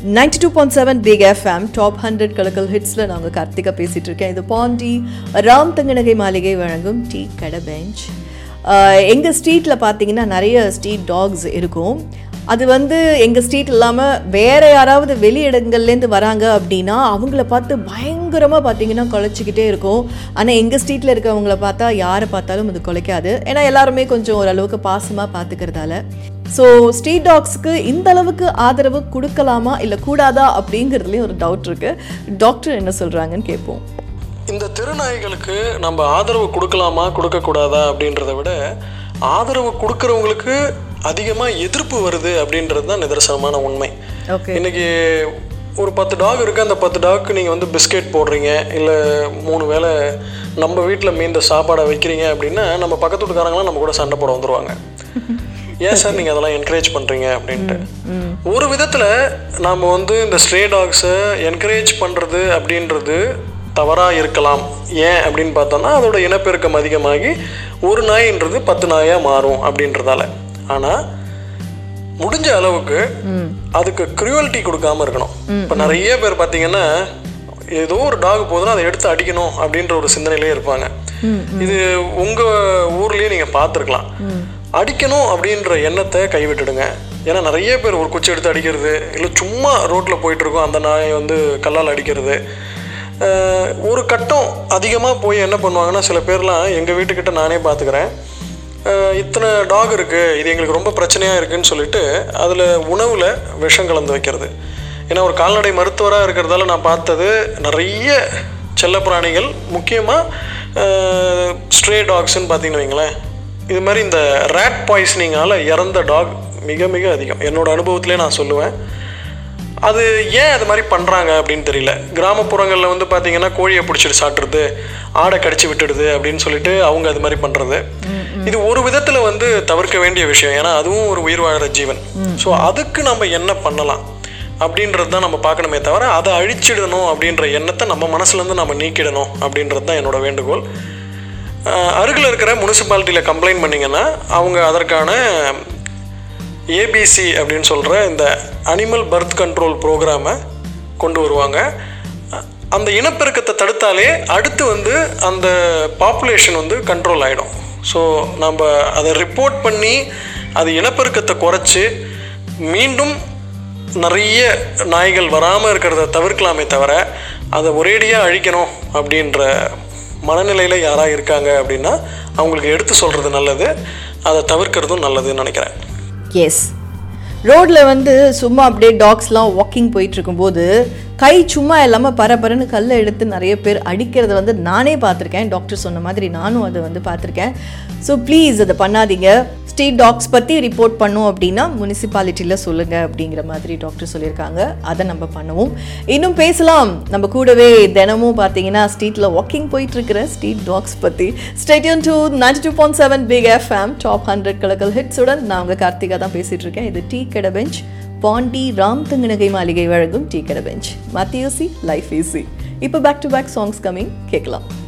Ninety two point seven big FM top hundred கலக்கல் ஹிட்ஸில் நாங்கள் கார்த்திகா பேசிகிட்டு இருக்கேன் இது பாண்டி ராம் தங்கநகை மாளிகை வழங்கும் டீ கடை பெஞ்ச் எங்கள் ஸ்ட்ரீட்டில் பார்த்தீங்கன்னா நிறைய ஸ்ட்ரீட் டாக்ஸ் இருக்கும். அது வந்து எங்கள் ஸ்ட்ரீட் இல்லாமல் வேறு யாராவது வெளி இடங்கள்லேருந்து வராங்க அப்படின்னா அவங்கள பார்த்து பயங்கரமாக பார்த்தீங்கன்னா குலைச்சிக்கிட்டே இருக்கும். ஆனால் எங்கள் ஸ்ட்ரீட்டில் இருக்கவங்கள பார்த்தா யாரை பார்த்தாலும் அது குலைக்காது. ஏன்னா எல்லாருமே கொஞ்சம் ஓரளவுக்கு பாசமாக பார்த்துக்கிறதால. ஸோ ஸ்ட்ரீட் டாக்ஸ்க்கு இந்த அளவுக்கு ஆதரவு கொடுக்கலாமா? இல்லை கூடாதா? அப்படிங்கிறதுலேயும் ஒரு டவுட் இருக்குது டாக்டர் என்ன சொல்கிறாங்கன்னு கேட்போம். இந்த தெருநாய்களுக்கு நம்ம ஆதரவு கொடுக்கலாமா? கொடுக்கக்கூடாதா? அப்படின்றத விட ஆதரவு கொடுக்குறவங்களுக்கு அதிகமாக எதிர்ப்பு வருது அப்படின்றது தான் நிதர்சனமான உண்மை. இன்னைக்கு ஒரு பத்து டாக் இருக்குது அந்த பத்து டாக்கு நீங்கள் வந்து பிஸ்கெட் போடுறீங்க இல்லை மூணு வேளை நம்ம வீட்டில் மீந்த சாப்பாடை வைக்கிறீங்க அப்படின்னா நம்ம பக்கத்து வீட்டுக்காரங்களாம் நம்ம கூட சண்டை போட வந்துருவாங்க. ஏன் சார் நீங்கள் அதெல்லாம் என்கரேஜ் பண்ணுறீங்க அப்படின்ட்டு? ஒரு விதத்தில் நாம் வந்து இந்த ஸ்ட்ரே டாக்ஸை என்கரேஜ் பண்ணுறது அப்படின்றது தவறாக இருக்கலாம். ஏன் அப்படின்னு பார்த்தோம்னா அதோட இனப்பெருக்கம் அதிகமாகி ஒரு நாயின்றது பத்து நாயாக மாறும் அப்படின்றதால. ஆனால் முடிஞ்ச அளவுக்கு அதுக்கு க்ரூவல்ட்டி கொடுக்காம இருக்கணும். இப்போ நிறைய பேர் பார்த்தீங்கன்னா ஏதோ ஒரு டாக் போதுன்னா அதை எடுத்து அடிக்கணும் அப்படின்ற ஒரு சிந்தனையிலே இருப்பாங்க. இது உங்க ஊர்லயே நீங்க பார்த்துருக்கலாம். அடிக்கணும் அப்படின்ற எண்ணத்தை கைவிட்டுடுங்க. ஏன்னா நிறைய பேர் ஒரு குச்சி எடுத்து அடிக்கிறது இல்லை சும்மா ரோட்டில் போயிட்டு இருக்கோம் அந்த நாயை வந்து கல்லால் அடிக்கிறது. ஒரு கட்டம் அதிகமாக போய் என்ன பண்ணுவாங்கன்னா சில பேர்லாம் எங்கள் வீட்டுக்கிட்ட நானே பார்த்துக்கிறேன் இத்தனை டாக் இருக்குது இது எங்களுக்கு ரொம்ப பிரச்சனையாக இருக்குன்னு சொல்லிட்டு அதில் உணவில் விஷம் கலந்து வைக்கிறது. ஏன்னா ஒரு கால்நடை மருத்துவராக இருக்கிறதால நான் பார்த்தது நிறைய செல்லப்பிராணிகள் முக்கியமாக ஸ்ட்ரே டாக்ஸ்ன்னு பார்த்தீங்கன்னு வைங்களேன். இது மாதிரி இந்த ரேட் பாய்சனிங்கால் இறந்த டாக் மிக மிக அதிகம். என்னோடய அனுபவத்திலே நான் சொல்லுவேன். அது ஏன் அது மாதிரி பண்ணுறாங்க அப்படின்னு தெரியல. கிராமப்புறங்களில் வந்து பார்த்தீங்கன்னா கோழியை பிடிச்சிட்டு சாப்பிட்றது ஆடை கடிச்சு விட்டுடுது அப்படின்னு சொல்லிட்டு அவங்க அது மாதிரி பண்ணுறது இது ஒரு விதத்தில் வந்து தவிர்க்க வேண்டிய விஷயம். ஏன்னா அதுவும் ஒரு உயிர் வாழற ஜீவன். ஸோ அதுக்கு நம்ம என்ன பண்ணலாம்? அப்படின்றது தான் நம்ம பார்க்கணுமே தவிர அதை அழிச்சிடணும் அப்படின்ற எண்ணத்தை நம்ம மனசுலேருந்து நம்ம நீக்கிடணும் அப்படின்றது தான் என்னோட வேண்டுகோள். அருகில் இருக்கிற முனிசிபாலிட்டியில் கம்ப்ளைண்ட் பண்ணிங்கன்னா அவங்க அதற்கான ஏபிசி அப்படின்னு சொல்கிற இந்த அனிமல் பர்த் கண்ட்ரோல் ப்ரோக்ராமை கொண்டு வருவாங்க. அந்த இனப்பெருக்கத்தை தடுத்தாலே அடுத்து வந்து அந்த பாப்புலேஷன் வந்து கண்ட்ரோல் ஆகிடும் ஸோ நம்ம அதை ரிப்போர்ட் பண்ணி அது இனப்பெருக்கத்தை குறைச்சி மீண்டும் நிறைய நாய்கள் வராமல் இருக்கிறத தவிர்க்கலாமே தவிர அதை ஒரேடியாக அழிக்கணும் அப்படின்ற மனநிலையில் யாராக இருக்காங்க அப்படின்னா அவங்களுக்கு எடுத்து சொல்கிறது நல்லது அதை தவிர்க்கிறதும் நல்லதுன்னு நினைக்கிறேன். எஸ் ரோட்டில் வந்து சும்மா அப்படியே டாக்ஸ்லாம் வாக்கிங் போயிட்டுருக்கும்போது கை சும்மா இல்லாமல் பரபரன்னு கல்லை எடுத்து நிறைய பேர் அடிக்கிறத வந்து நானே பார்த்துருக்கேன். டாக்டர் சொன்ன மாதிரி நானும் அதை வந்து பார்த்துருக்கேன். ஸோ ப்ளீஸ் அதை பண்ணாதீங்க. ஸ்ட்ரீட் டாக்ஸ் பற்றி ரிப்போர்ட் பண்ணும் அப்படின்னா முனிசிபாலிட்டியில் சொல்லுங்கள் அப்படிங்கிற மாதிரி டாக்டர் சொல்லியிருக்காங்க. அதை நம்ம பண்ணுவோம். இன்னும் பேசலாம். நம்ம கூடவே தினமும் பார்த்தீங்கன்னா ஸ்ட்ரீட்டில் வாக்கிங் போயிட்டுருக்கிற ஸ்ட்ரீட் டாக்ஸ் பற்றி stay tuned to ninety two point seven big FM top hundred கலக்கல் ஹிட்ஸுடன் நான் உங்கள் கார்த்திகா தான் பேசிகிட்டு இருக்கேன் இது டீ கடை பெஞ்ச். பாண்டி ராம் தங்கநகை மாளிகை வழங்கும் டீ கடை பெஞ்ச். மத்தியோசி லைஃப் ஈஸி இப்போ back to back songs coming கேட்கலாம்.